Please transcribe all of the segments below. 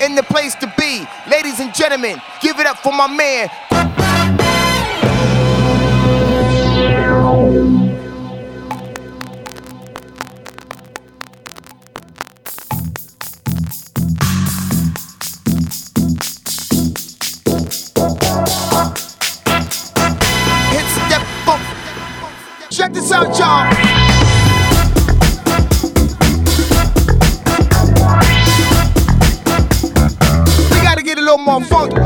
in the place to be. Ladies and gentlemen, give it up for my man. Hit step up. Check this out, y'all. Little more funky.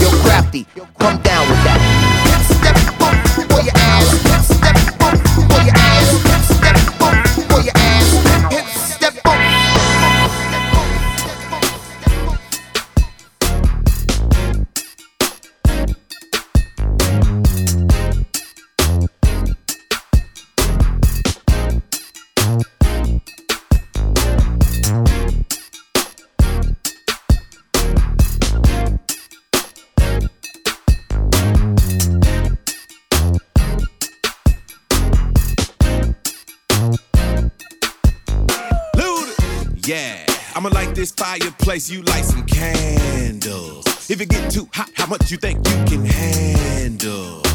Yo, crafty, come down with that. Fireplace, you light some candles. If it get too hot, how much you think you can handle?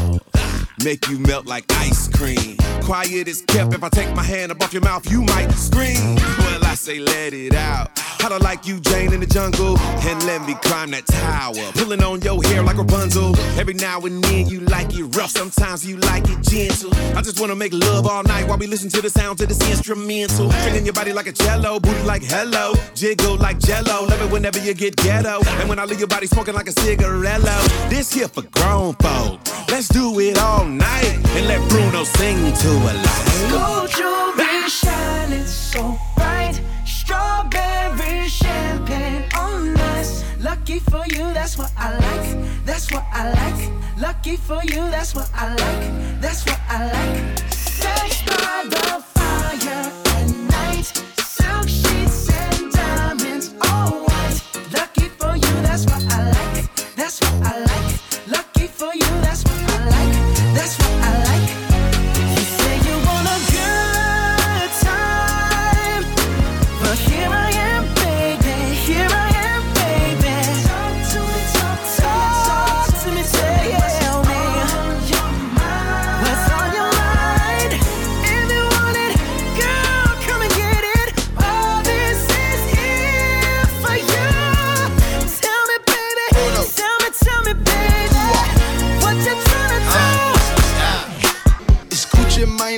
Make you melt like ice cream. Quiet is kept. If I take my hand up off your mouth, you might scream. Well, I say let it out. To like you, Jane, in the jungle, and let me climb that tower. Pulling on your hair like Rapunzel. Every now and then you like it rough, sometimes you like it gentle. I just wanna make love all night while we listen to the sounds of this instrumental. Feeling your body like a cello, booty like hello, jiggle like jello. Love it whenever you get ghetto, and when I leave your body smoking like a cigarello. This here for grown folk. Let's do it all night and let Bruno sing to a light. Gold jewelry shining so bright. Strawberry champagne on us. Lucky for you, that's what I like. That's what I like. Lucky for you, that's what I like. That's what I like. Sex by the fire at night. Silk sheets and diamonds, all white. Lucky for you, that's what I like. That's what I like. Lucky for you,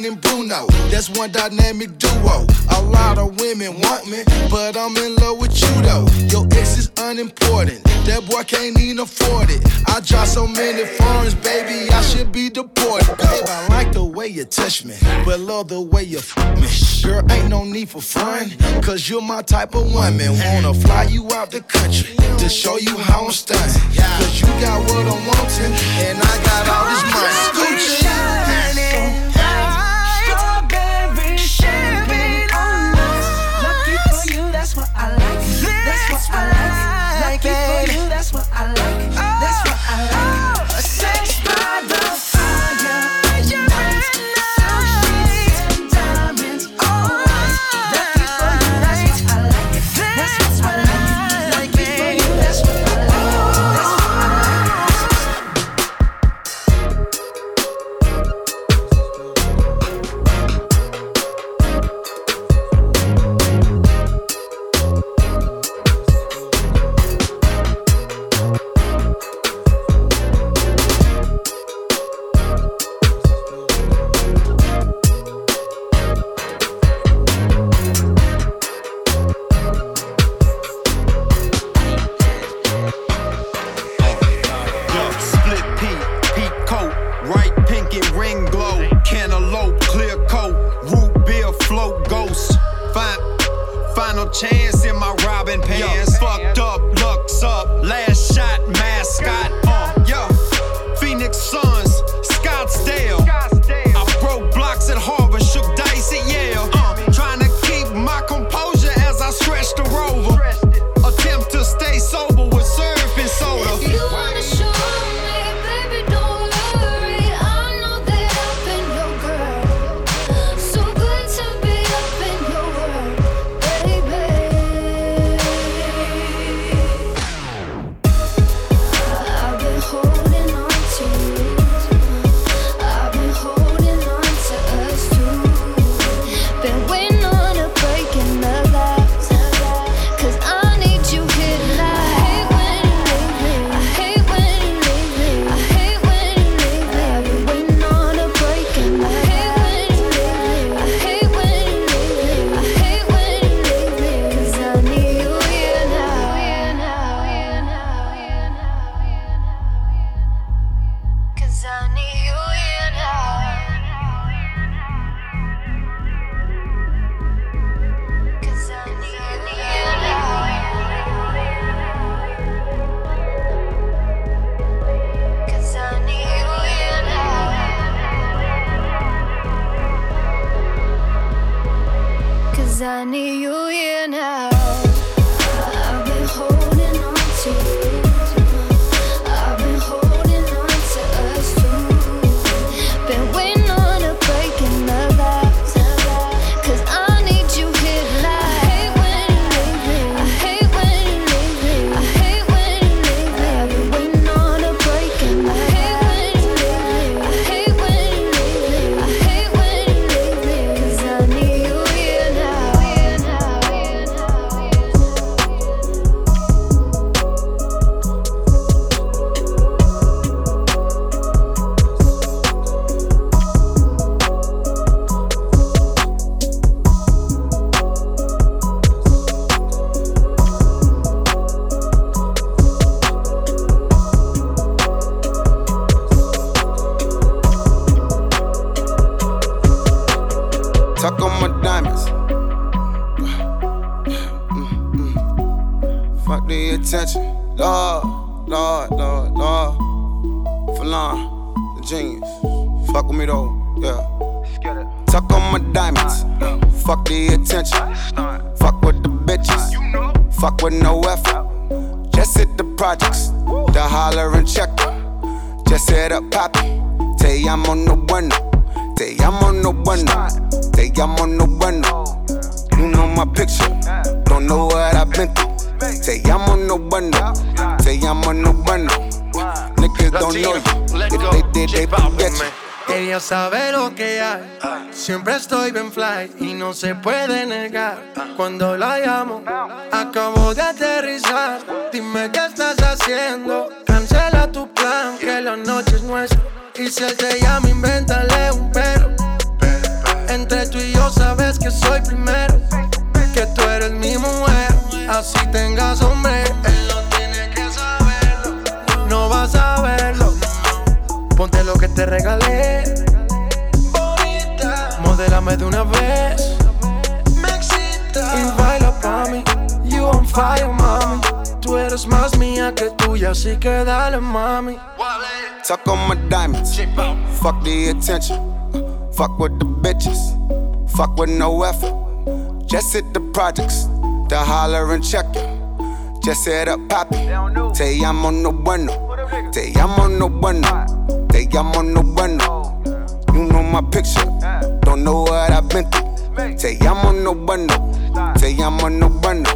and Bruno. That's one dynamic duo. A lot of women want me, but I'm in love with you though. Your ex is unimportant. That boy can't even afford it. I drive so many foreigns, baby. I should be deported. Babe, I like the way you touch me, but love the way you f me. Girl, ain't no need for fun, cause you're my type of woman. Wanna fly you out the country to show you how I'm stunning. Cause you got what I'm wanting, and I got all this money. Gucci. Se puede the attention. Fuck with the bitches. Fuck with no effort. Just hit the projects. The holler and check it. Just set up poppy. Te llamo no bueno. Te llamo no bueno. Te llamo no bueno. You know my picture. Don't know what I've been through. Te llamo no bueno. Te llamo no bueno.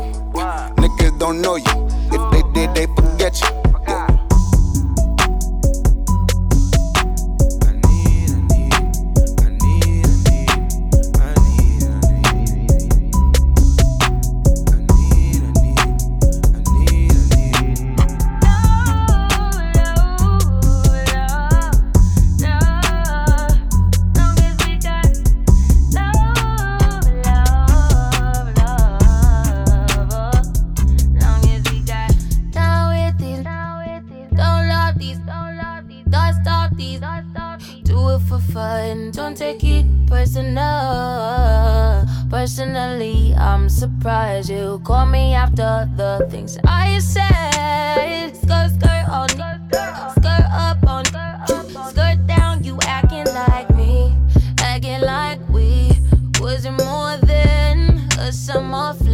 some off.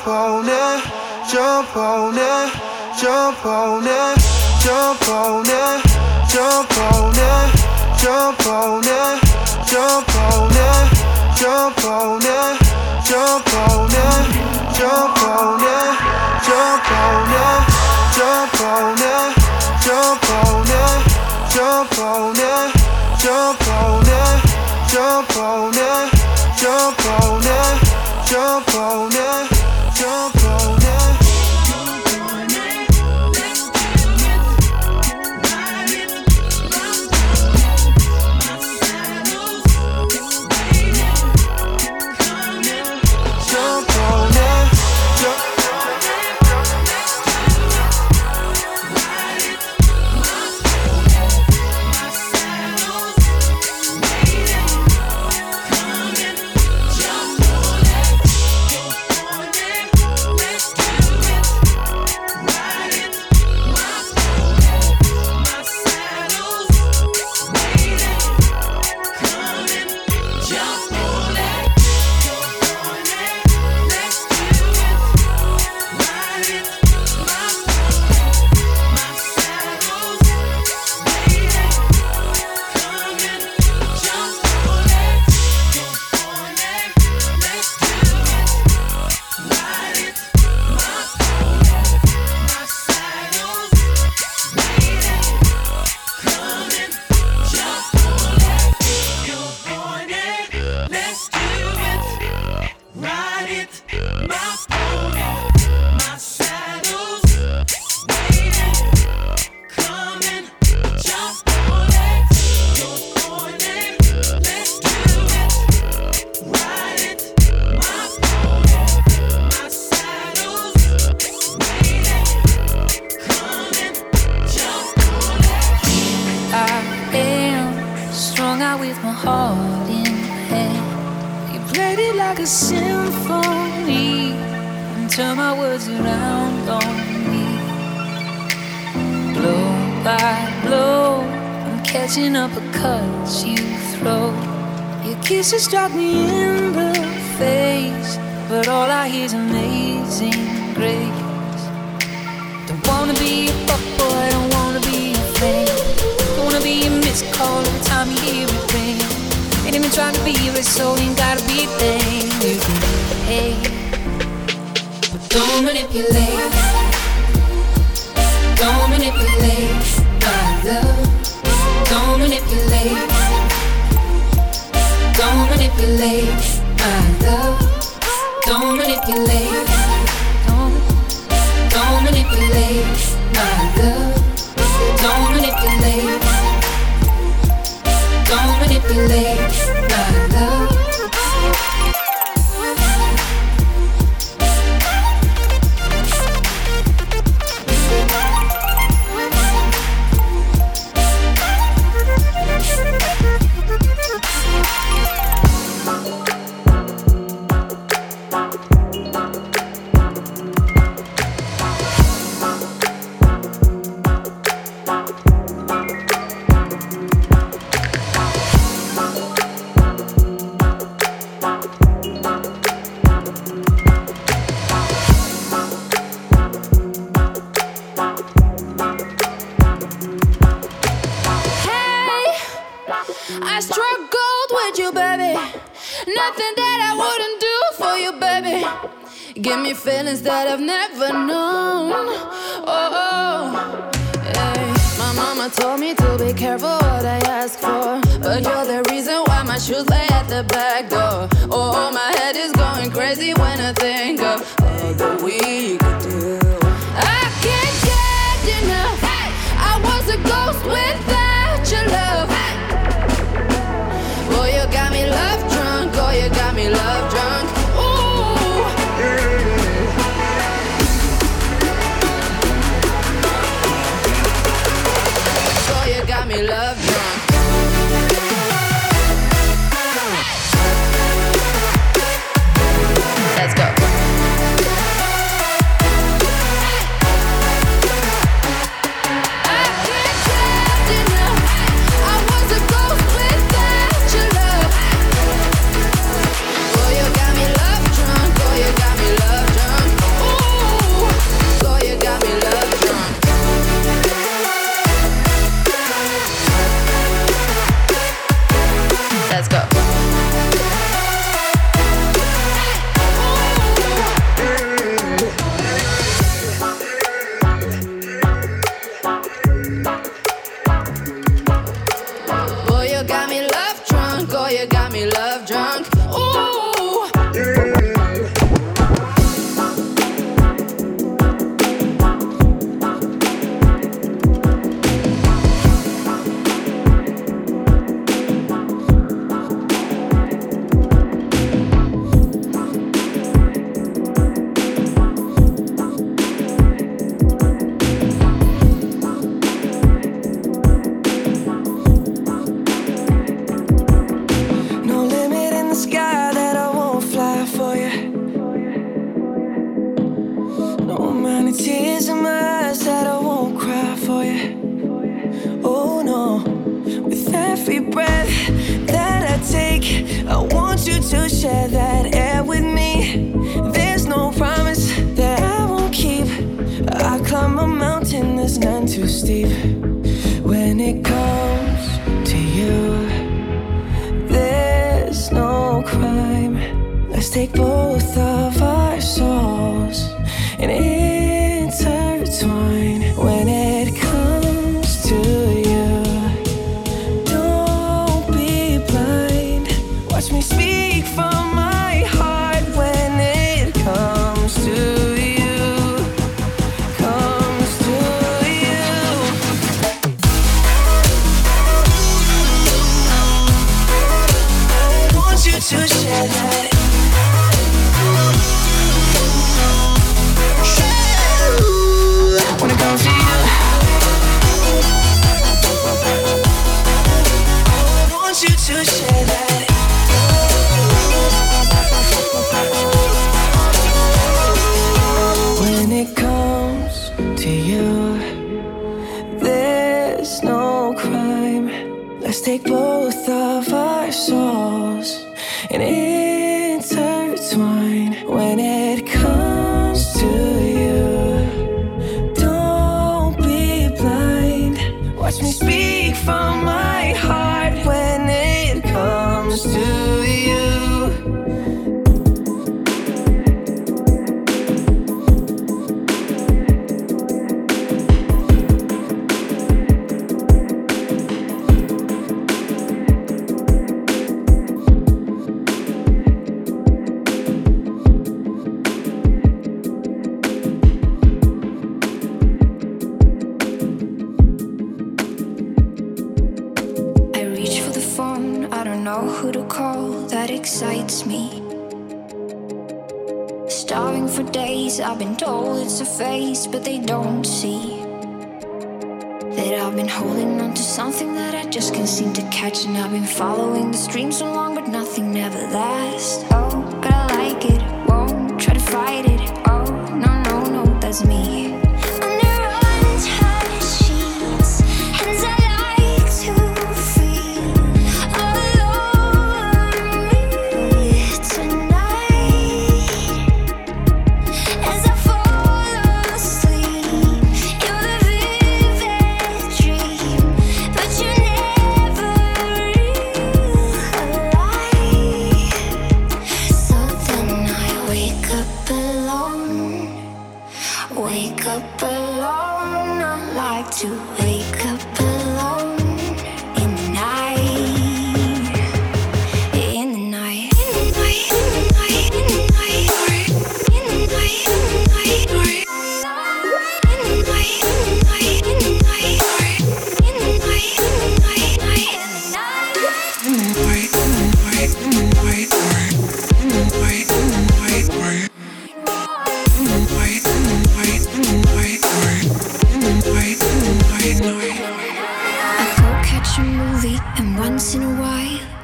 jump on it, jump on it, jump on it, jump on it, jump on it, jump on it, jump on it, jump on it, jump on it, jump on it, jump on it, jump on it, jump on it, jump on it, jump on it, jump on it, jump on it, jump on it your go. Don't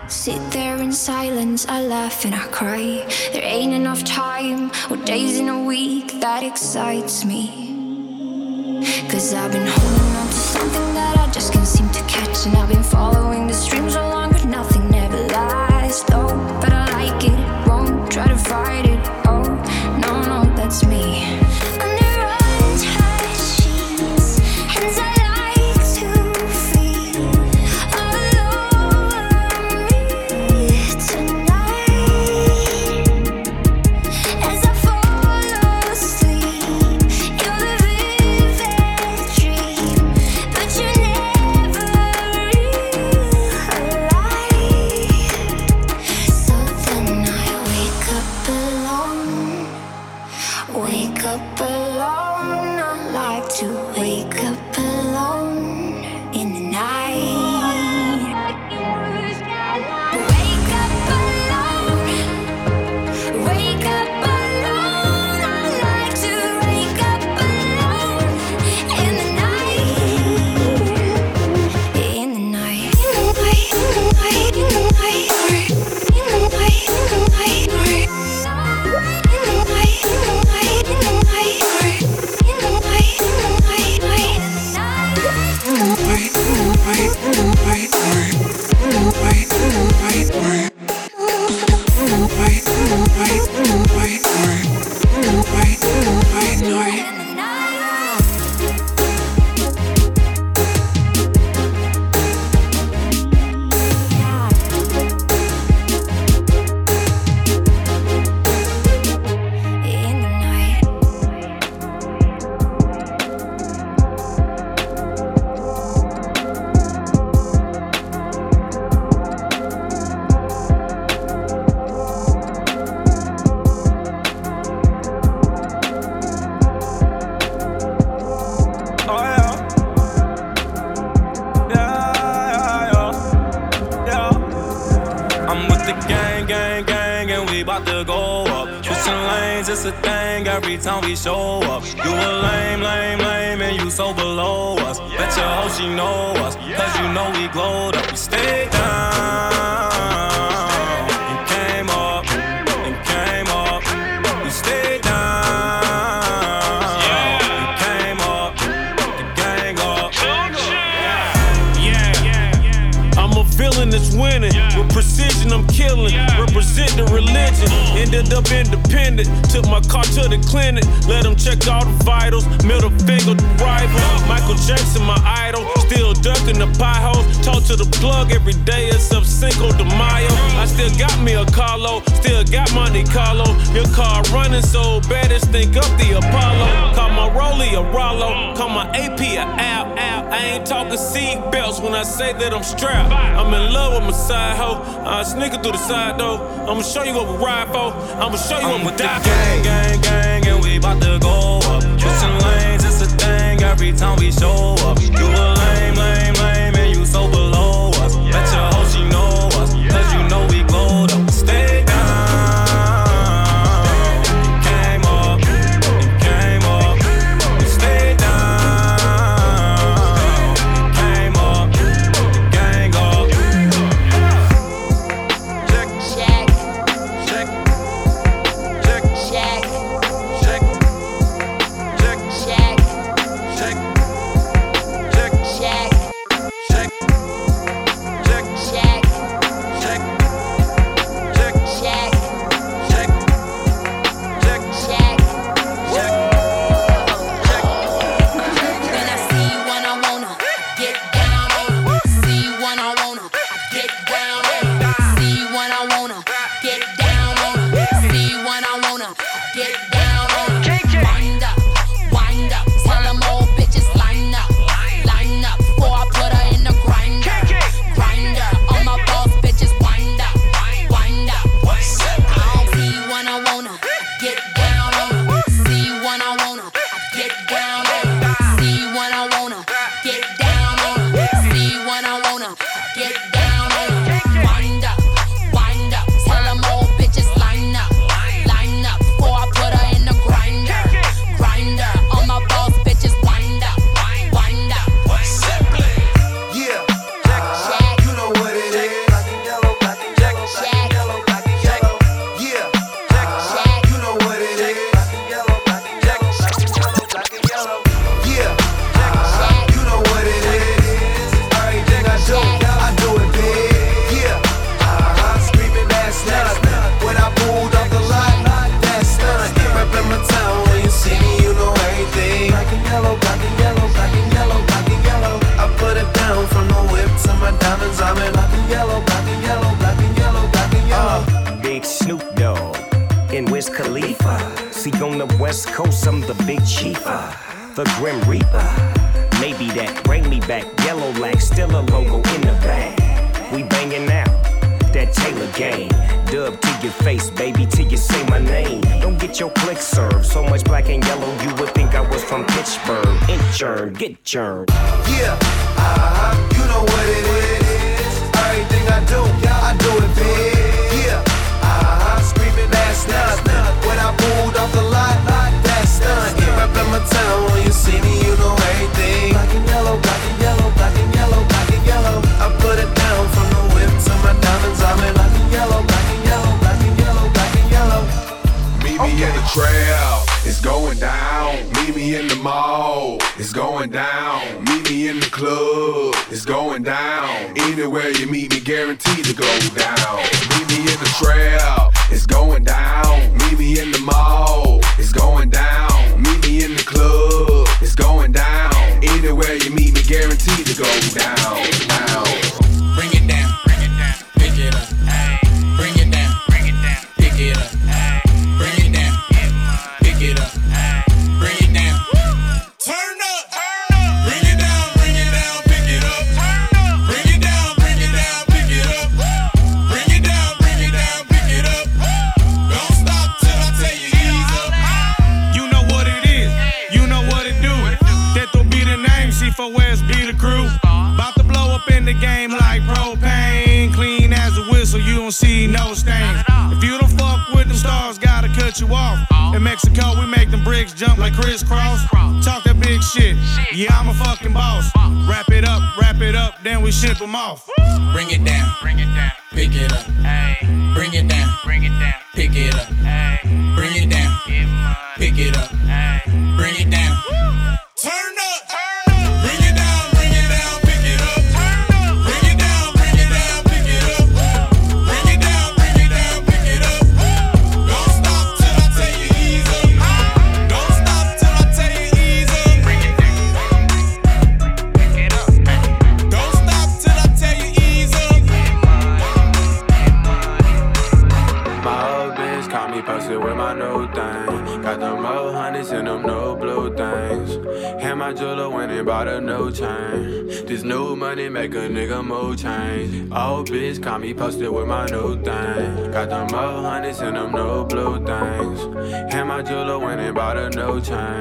Sit there in silence, I laugh and I cry. There ain't enough time or days in a week that excites me. Cause I've been holding on to something that I just can't seem to catch. And I've been following the streams along, but nothing never lasts. Though, but I like it, won't try to fight it. Oh, no, no, that's me. slide though. I'ma show you what we ride for. I'ma show you I'm what we die for. Gang, gang, gang, and we bout to go up. Switching lanes, it's a thing every time we show up. You a lame, lame, lame, and you so below. off. Bought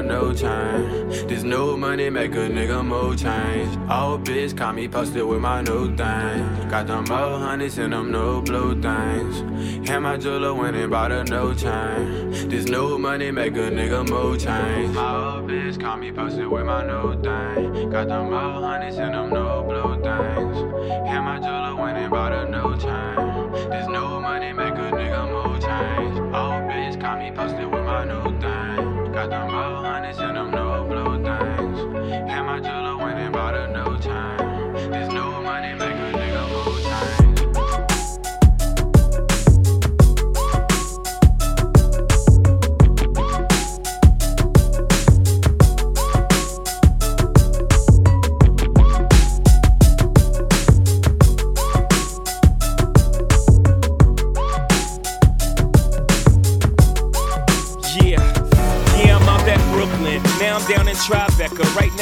went and bought a. This new money make a nigga move change. Old bitch caught me posted with my new thing. Got them old hundreds and them no blue things. And my jeweler went and bought a new chain. This new money make a nigga move change. My old bitch caught me posted with my new thing. Got them old hundreds and them no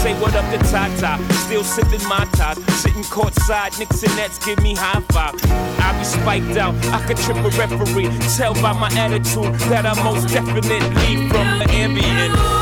Say what up to Tata, still sipping my top. Sitting courtside, Knicks and Nets give me high five. I be spiked out, I could trip a referee. Tell by my attitude that I most definitely from the ambient.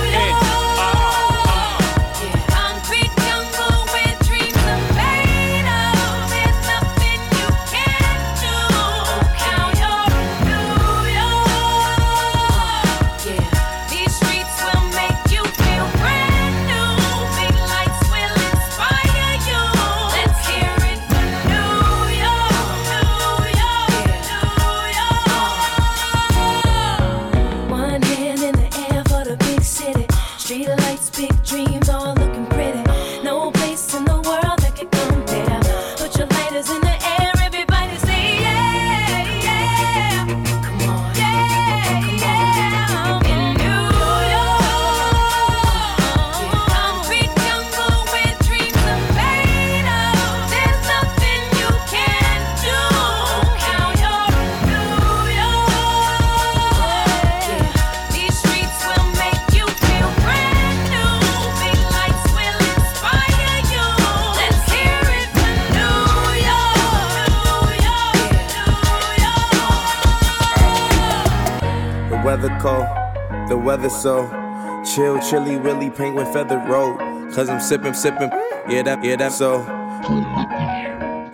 Willy, penguin feather road. Cause I'm sipping, sipping, yeah, that, yeah, that so.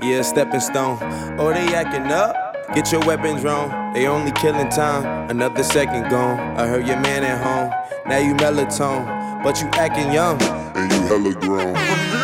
Yeah, stepping stone. Oh, they acting up. Get your weapons wrong. They only killing time. Another second gone. I heard your man at home. Now you melatonin, but you acting young. And you hella grown.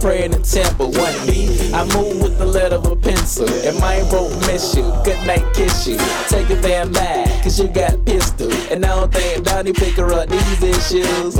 praying in temple, 1B. I move with the letter of a pencil. And my won't miss you. Good night, kiss you. Take a damn back, cause you got pistol. And I don't think Donnie pick her up these issues.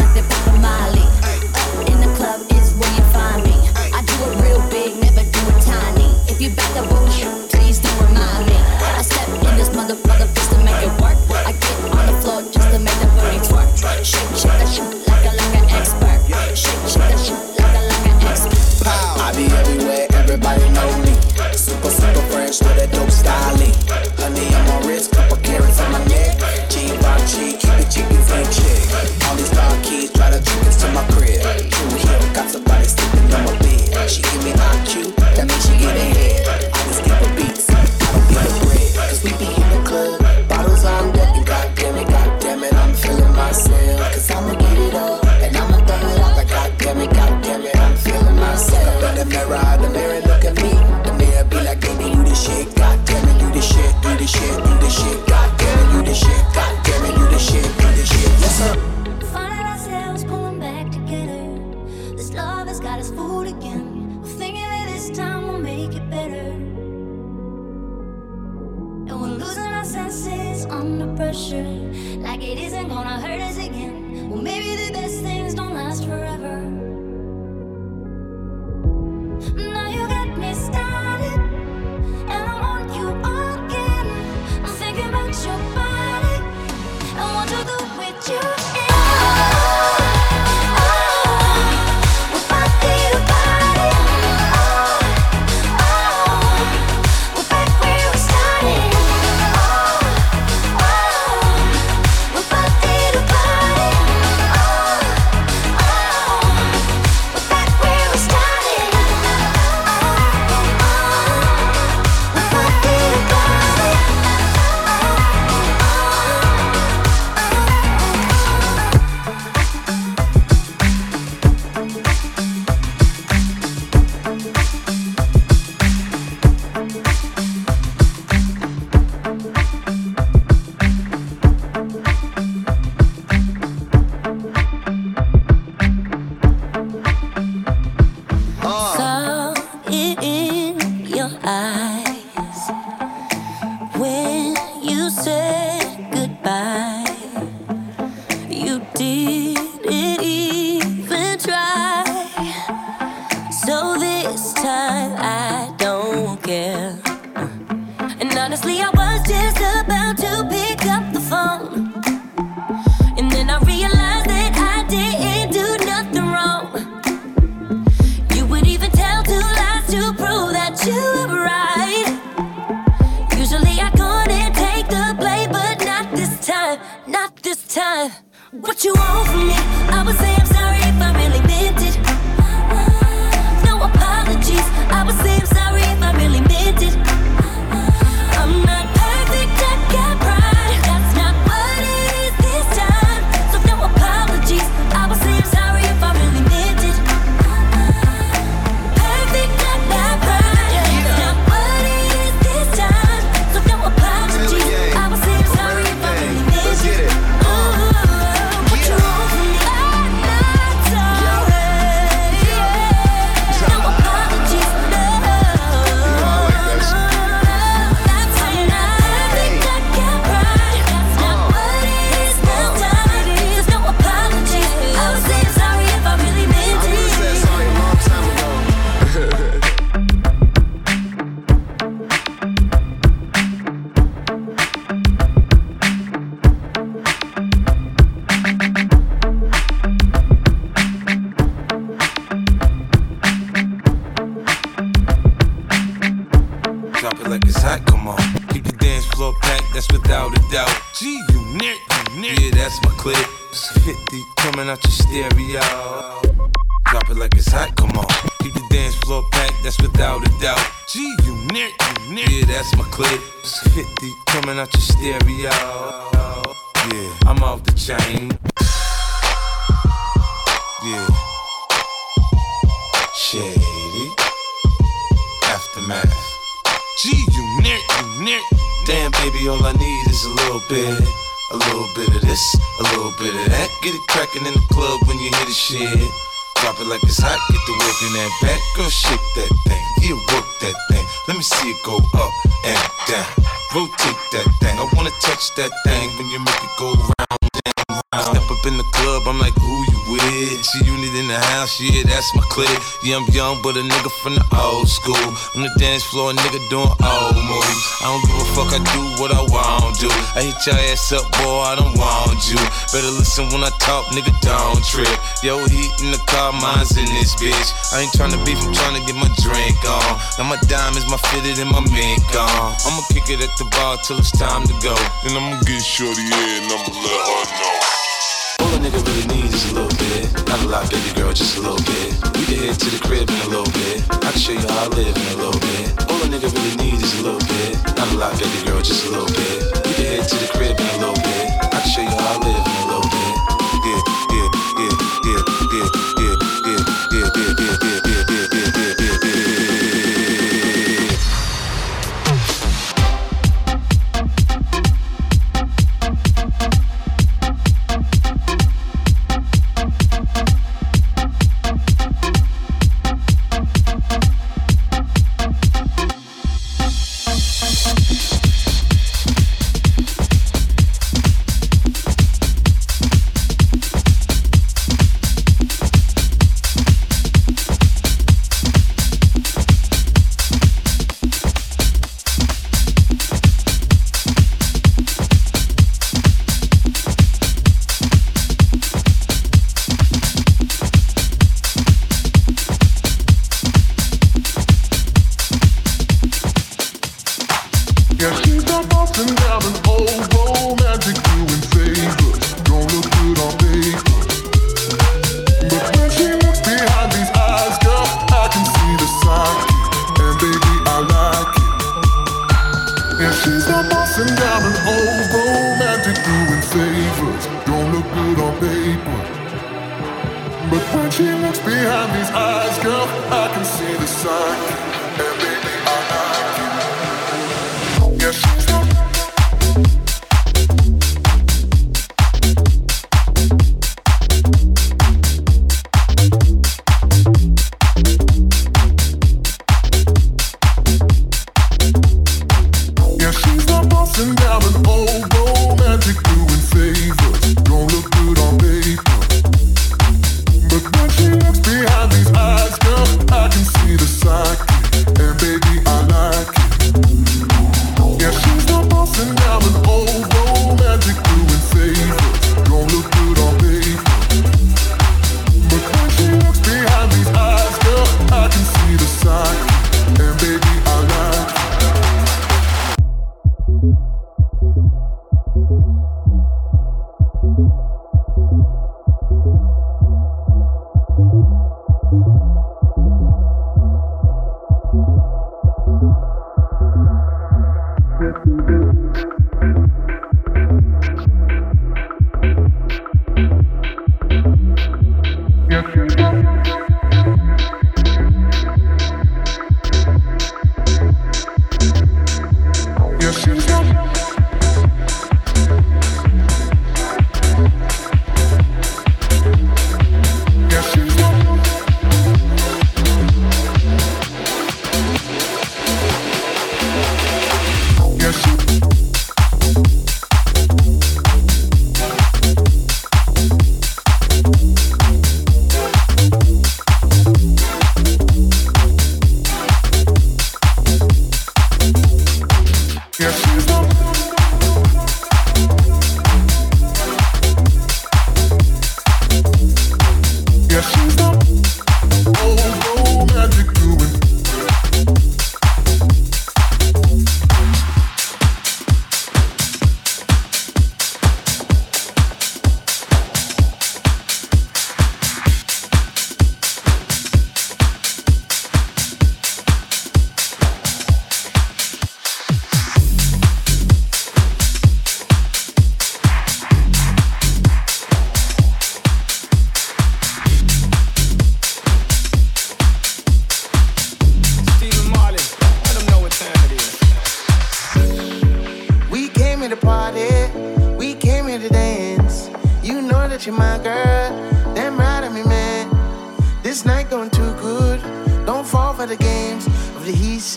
Maybe the best things don't I'm young, but a nigga from the old school. On the dance floor, a nigga doing old moves. I don't give a fuck, I do what I want to. I hit your ass up, boy, I don't want you. Better listen when I talk, nigga, don't trip. Yo, heat in the car, mine's in this bitch. I ain't trying to beef, I'm trying to get my drink on. Now my diamonds, my fitted, and my mink on. I'ma kick it at the bar till it's time to go. Then I'ma get shorty, yeah, and I'ma let her know lot, baby girl, just a little bit. We can head to the crib in a little bit. I can show you how I live in a little bit. All a nigga really need is a little bit. Not a lot, baby girl, just a little bit. We can head to the crib in a little bit. I can show you how I live in a little bit. Yeah, yeah, yeah, yeah, yeah, yeah, yeah, yeah, yeah.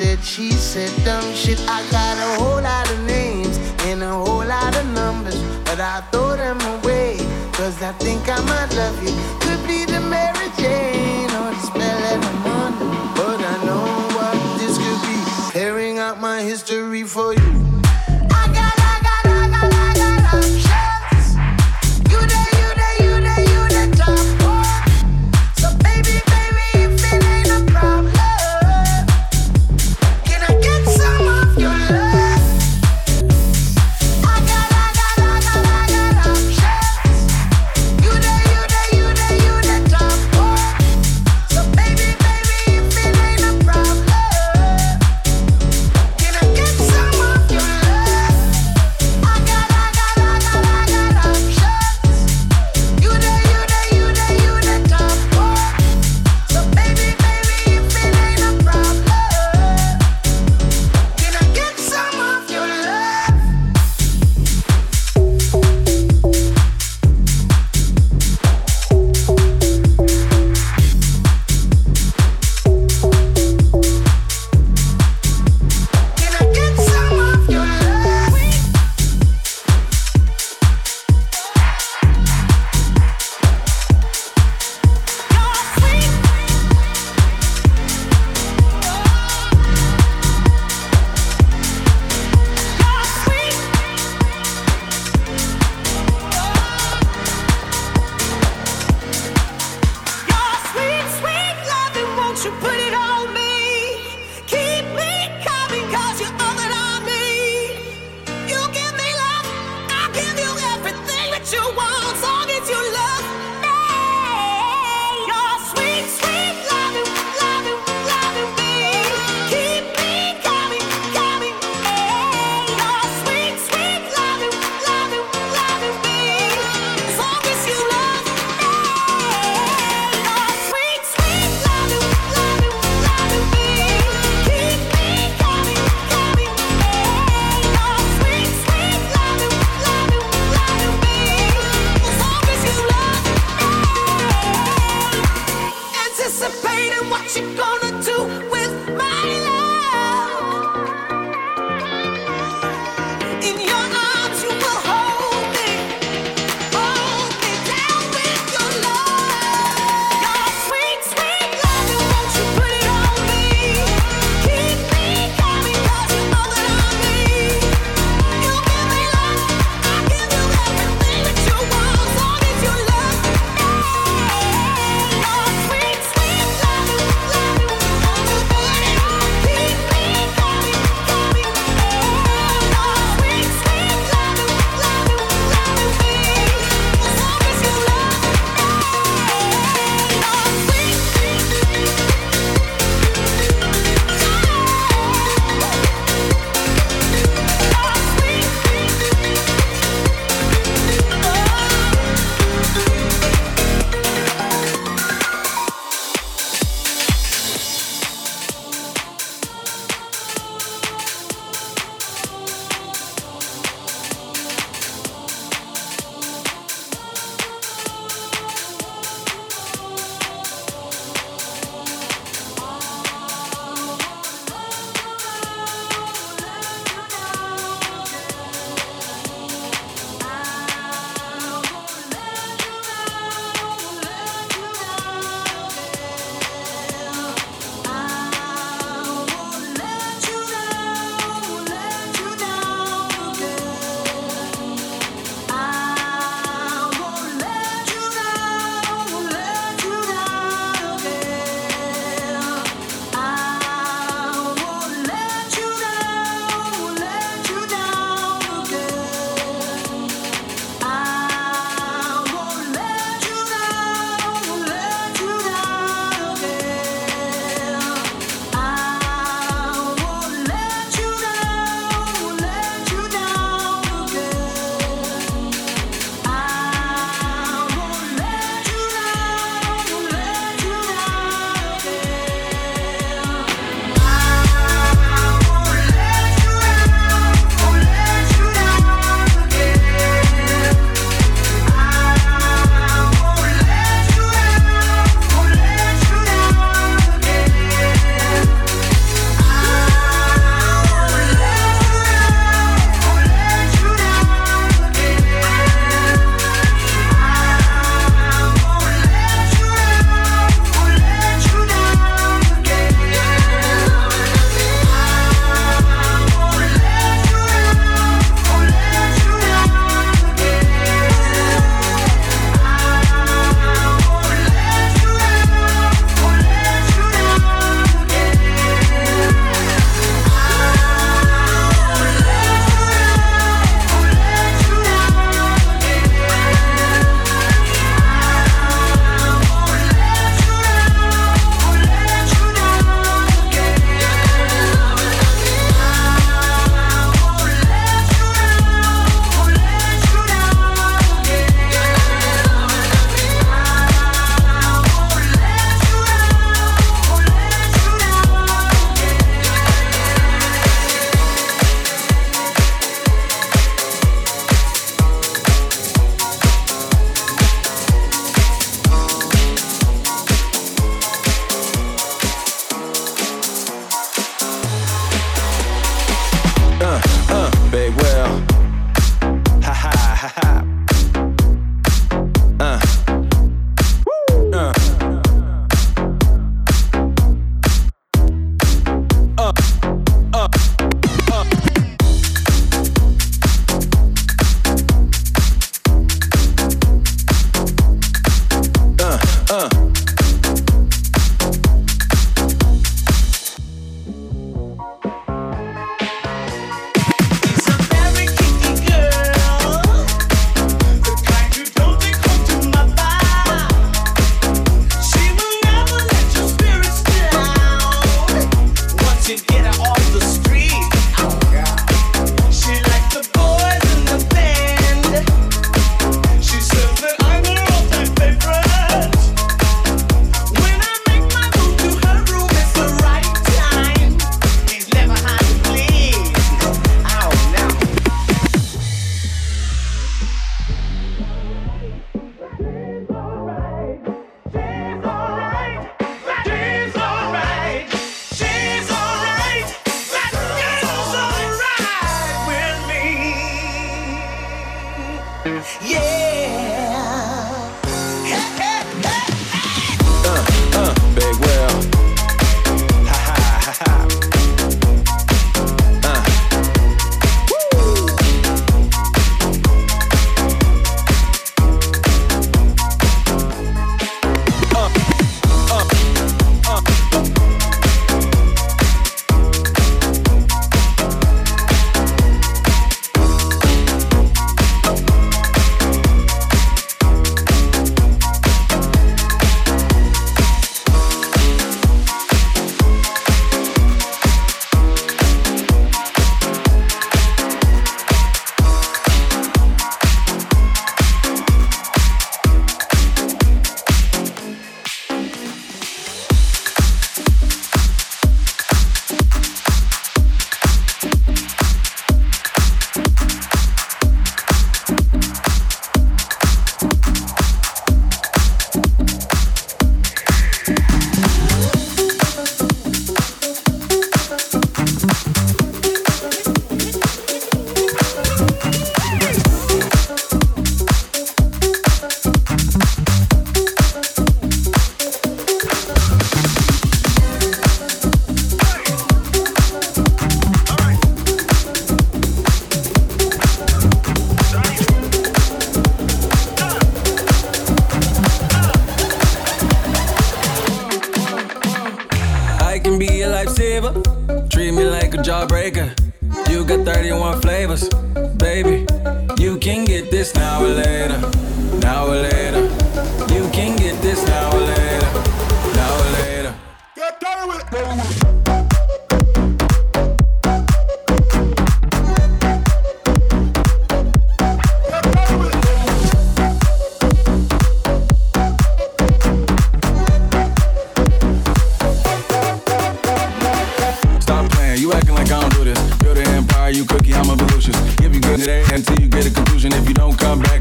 said, she said dumb shit. I got a whole lot of names and a whole lot of numbers, but I throw them away. Cause I think I might love you. Could be the Mary Jane or the spell of the morning. But I know what this could be. Tearing out my history for you.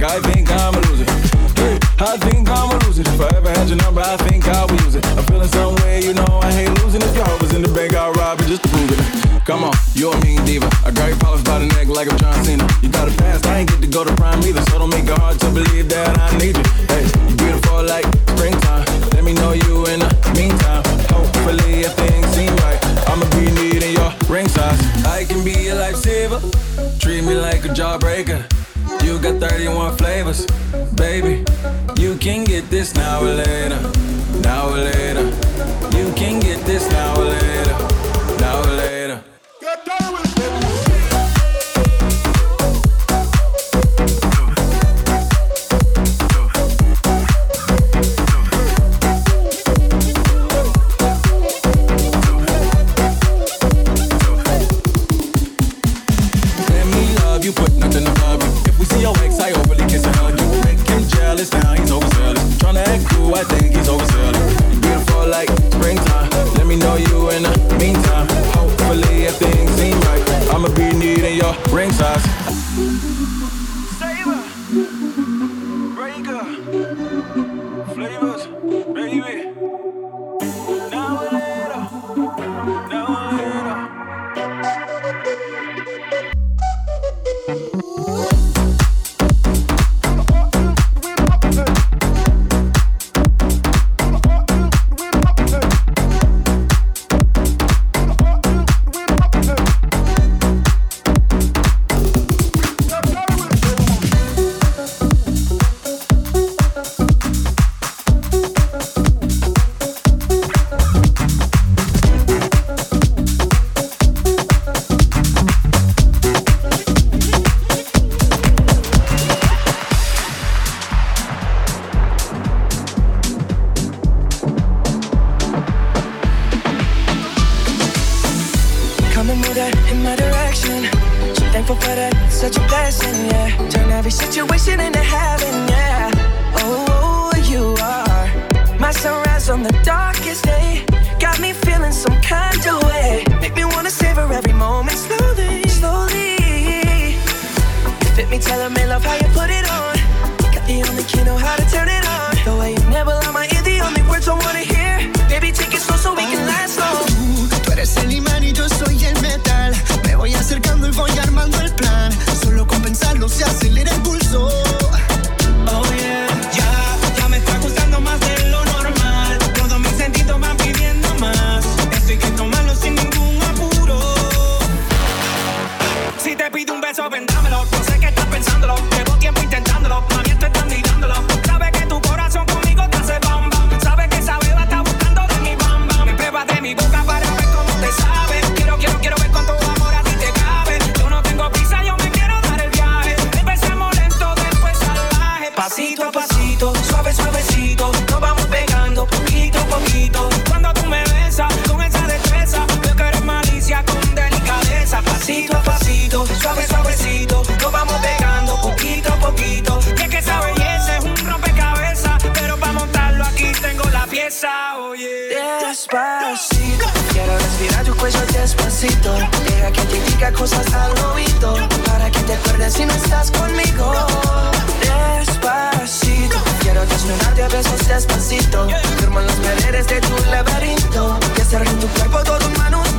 Back, I think I'm a loser. Hey, I think I'm a loser. If I ever had your number, I think I will use it. I'm feeling some way, you know I hate losing. If your hope is in the bank, I'll rob it just to prove it. Come on, you're a mean diva. I got your polished by the neck like I'm John Cena. You got a past, I ain't get to go to prime either. So don't make it hard to believe that I need you. Hey, you beautiful like springtime. Let me know you in the meantime. Hopefully, if things seem right, I'ma be needing your ring size. I can be your lifesaver. Treat me like a jawbreaker. You got 31 flavors, baby. You can get this now or later, now or later. You can get this now or later, suave, suavecito. Nos vamos pegando poquito a poquito. Cuando tú me besas con esa destreza, veo que eres malicia con delicadeza. Pasito a pasito, suave, suavecito. Nos vamos pegando poquito a poquito. Y es que esa belleza es un rompecabezas. Pero para montarlo aquí tengo la pieza, oye. Despacito, quiero respirar tu cuello despacito. Deja que te diga cosas al oído. Para que te acuerdes si no estás conmigo. Quiero desnudarte a besos despacito. Firmo las paredes de tu laberinto. Y hacer en tu cuerpo todo un manuscrito.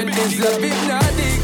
Is it this love. If not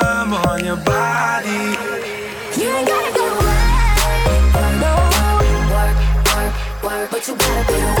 but you gotta put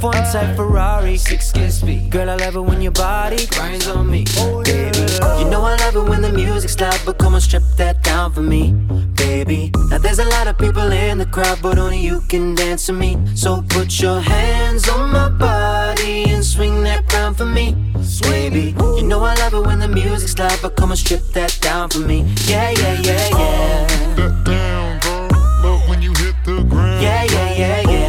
F1 type Ferrari, six kiss speed. Girl, I love it when your body grinds on me, Oh, baby. You know I love it when the music's loud, but come on, strip that down for me, baby. Now there's a lot of people in the crowd, but only you can dance to me. So put your hands on my body and swing that crown for me, baby. You know I love it when the music's loud, but come on, strip that down for me. Yeah, yeah, yeah, yeah. That down, girl. Love when you hit the ground. Yeah, yeah, yeah, yeah.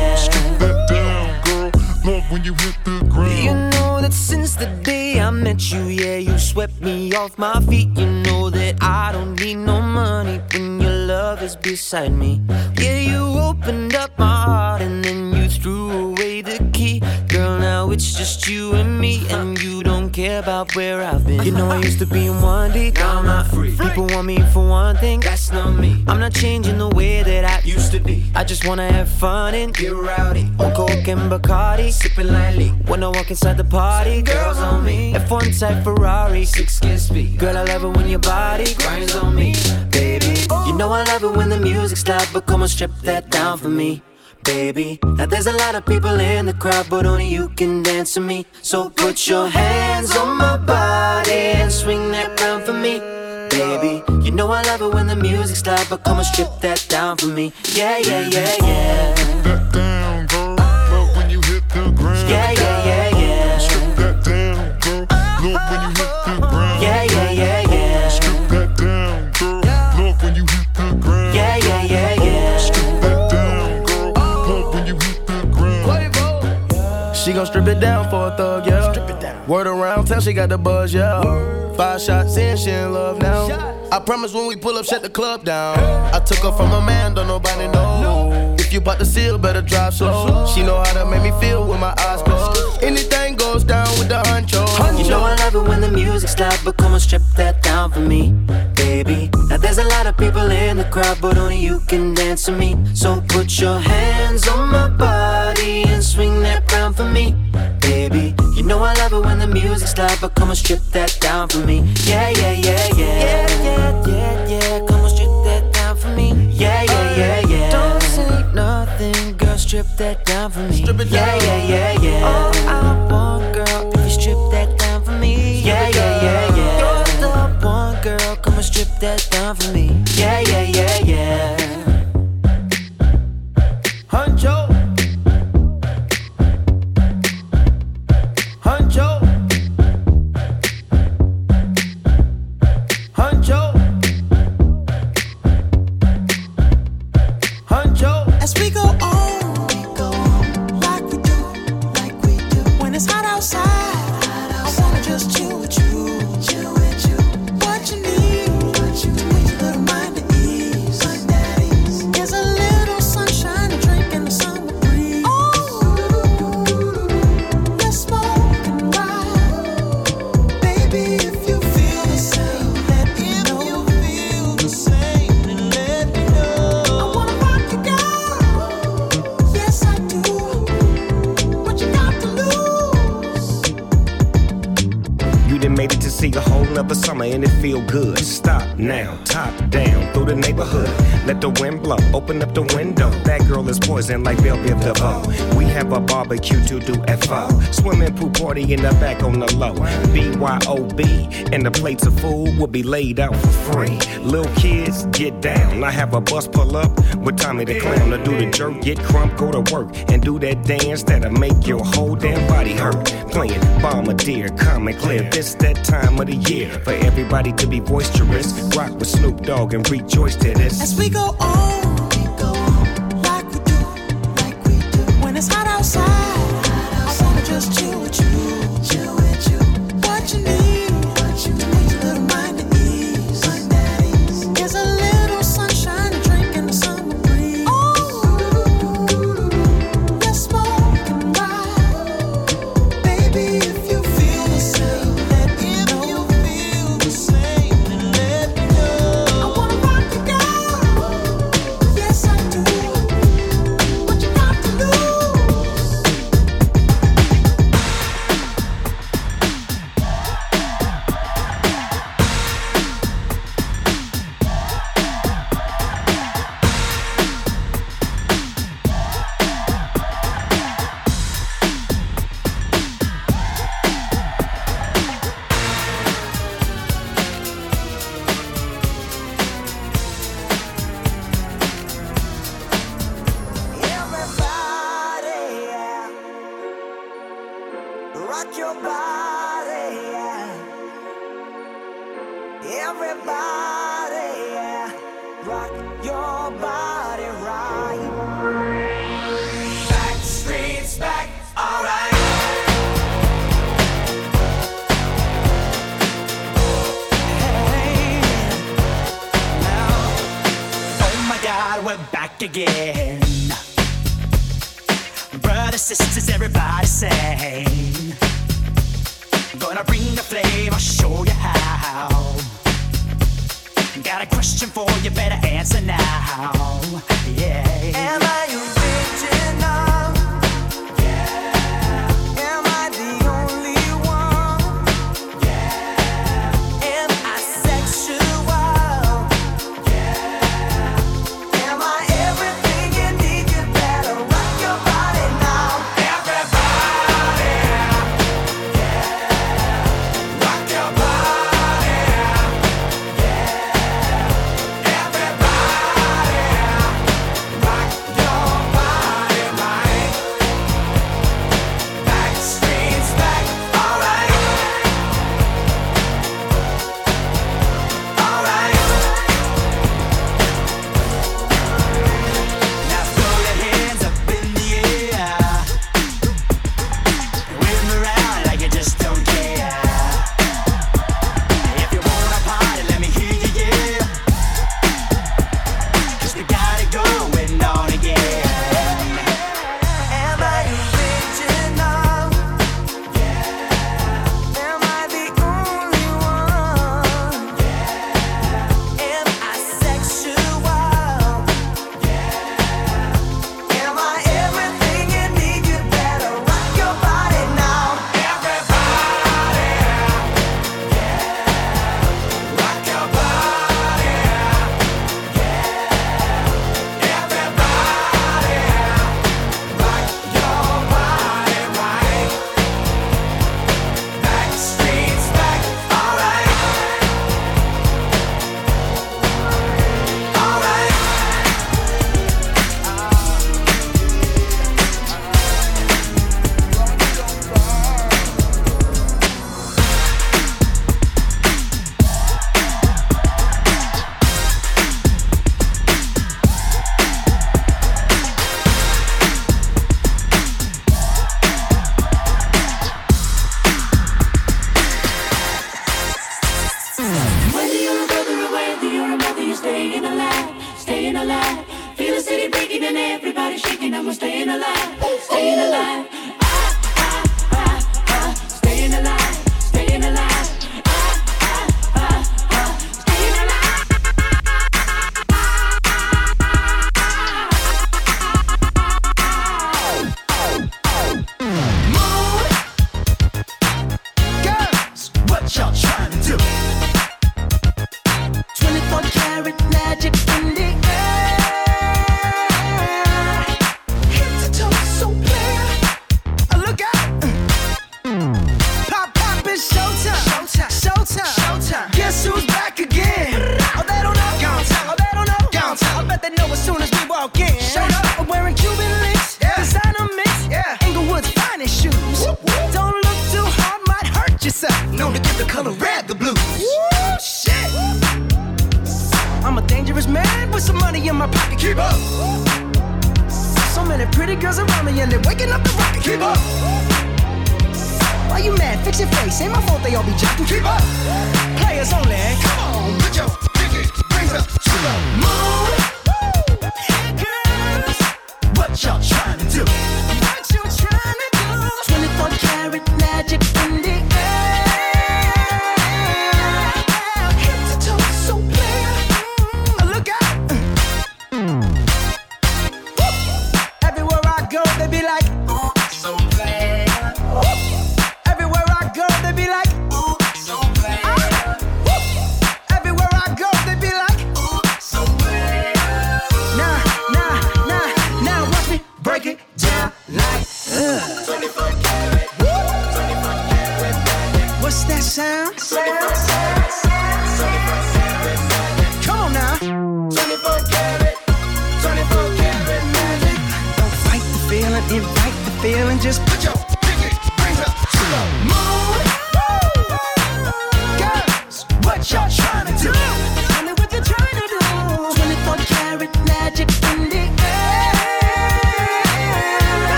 Love when you hit the ground. You know that since the day I met you, yeah, you swept me off my feet. You know that I don't need no money when your love is beside me. Yeah, you opened up my heart and then you threw away the key. It's just you and me, and you don't care about where I've been. You know I used to be in one deep, now I'm not free. People want me for one thing, that's not me. I'm not changing the way that I used to be. I just wanna have fun and get rowdy. On coke and Bacardi, sipping lightly. When I walk inside the party, girls on me. F1 type Ferrari, six kiss speed. Girl, I love it when your body grinds on me, baby. Oh. You know I love it when the music's loud, but come on, strip that down for me. Baby, now there's a lot of people in the crowd, but only you can dance to me. So put your hands on my body and swing that round for me. Baby, you know I love it when the music's loud, but come and strip that down for me. Yeah, yeah, yeah, yeah. That down, girl. Love when you hit the ground. Yeah, yeah, yeah, She gon' strip it down for a thug, yeah. Strip it down. Word around town, she got the buzz, yeah. Five shots in, she in love now. I promise when we pull up, shut the club down. I took her from a man, don't nobody know. If you bought the seal, better drive slow. She know how to make me feel with my eyes closed. Anything goes down with the honcho. You know I love it when the music's loud, but come on, strip that down for me, baby. Now there's a lot of people in the crowd, but only you can dance to me. So put your hands on my body and swing that round for me, baby. You know I love it when the music's loud, but come on, strip that down for me. Yeah, yeah, yeah, yeah. Yeah, yeah, yeah, yeah. Come on, strip strip that down for me. Strip it down. Yeah, yeah, yeah, yeah. All I want, girl, if you strip that down for me. Yeah, yeah, yeah, yeah. You're the one, girl, come on, strip that down for me. See a whole summer and it feel good. Stop now, top down through the neighborhood. Let the wind blow, open up the window. That girl is poison like Bell Biv DeVoe. We have a barbecue to do FO. Swimming pool party in the back on the low. BYOB, and the plates of food will be laid out for free. Little kids, get down. I have a bus pull up with Tommy the Clown to do the jerk, get krump, go to work, and do that dance that'll make your whole damn body hurt. Playing Bombardier, Common Clear. This that time of the year for everybody to be boisterous. Rock with Snoop Dogg and rejoice to this. As we go on,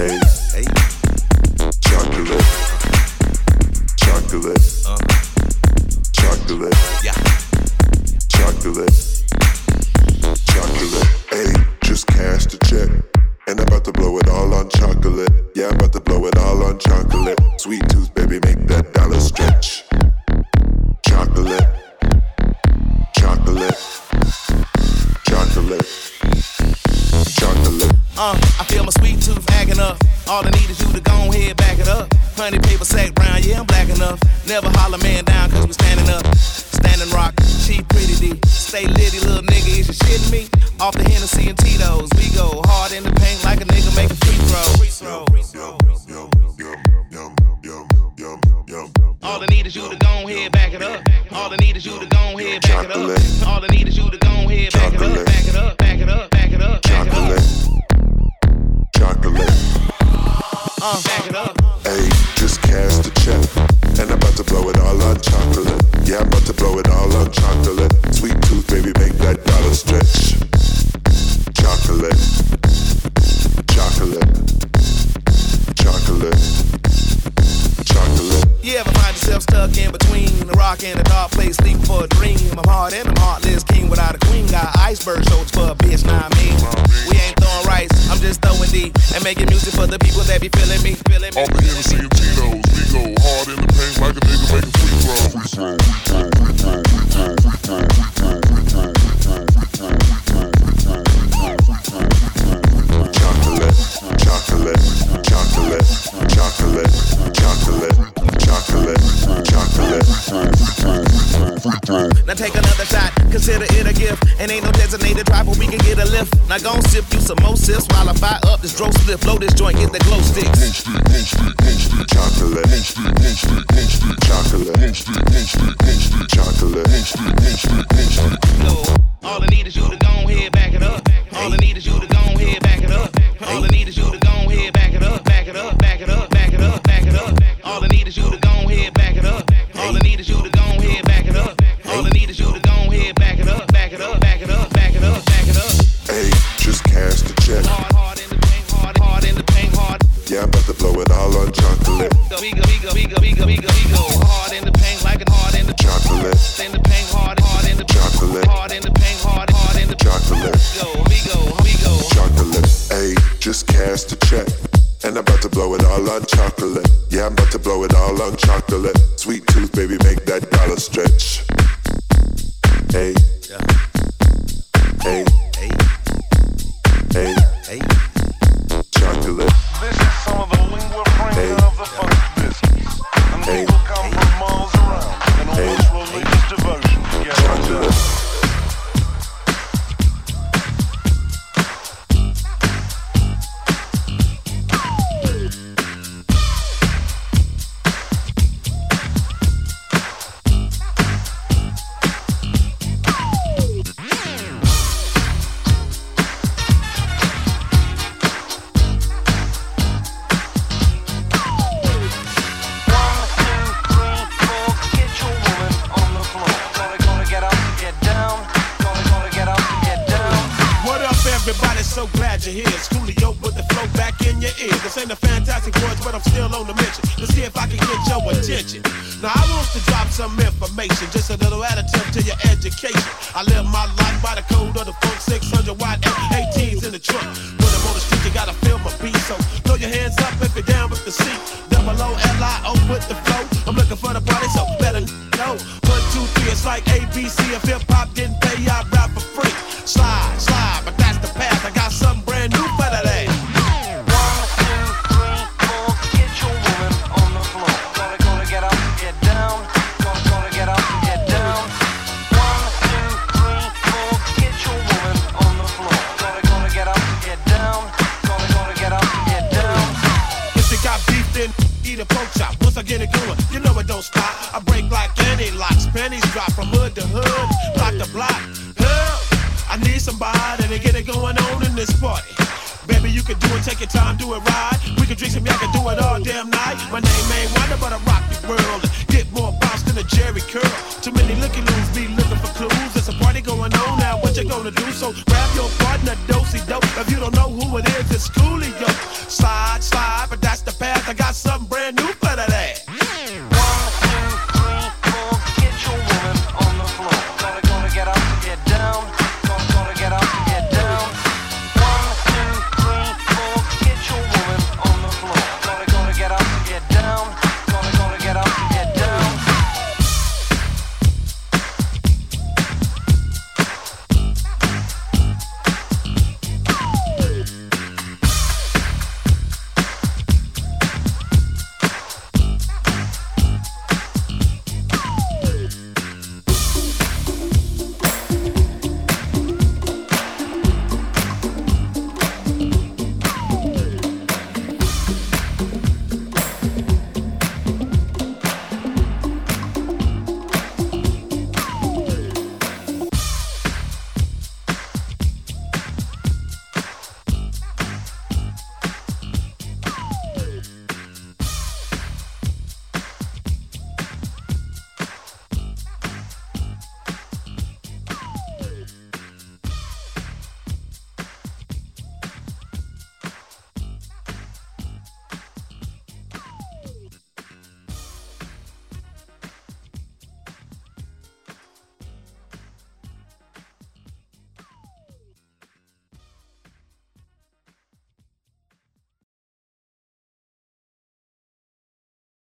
Hey.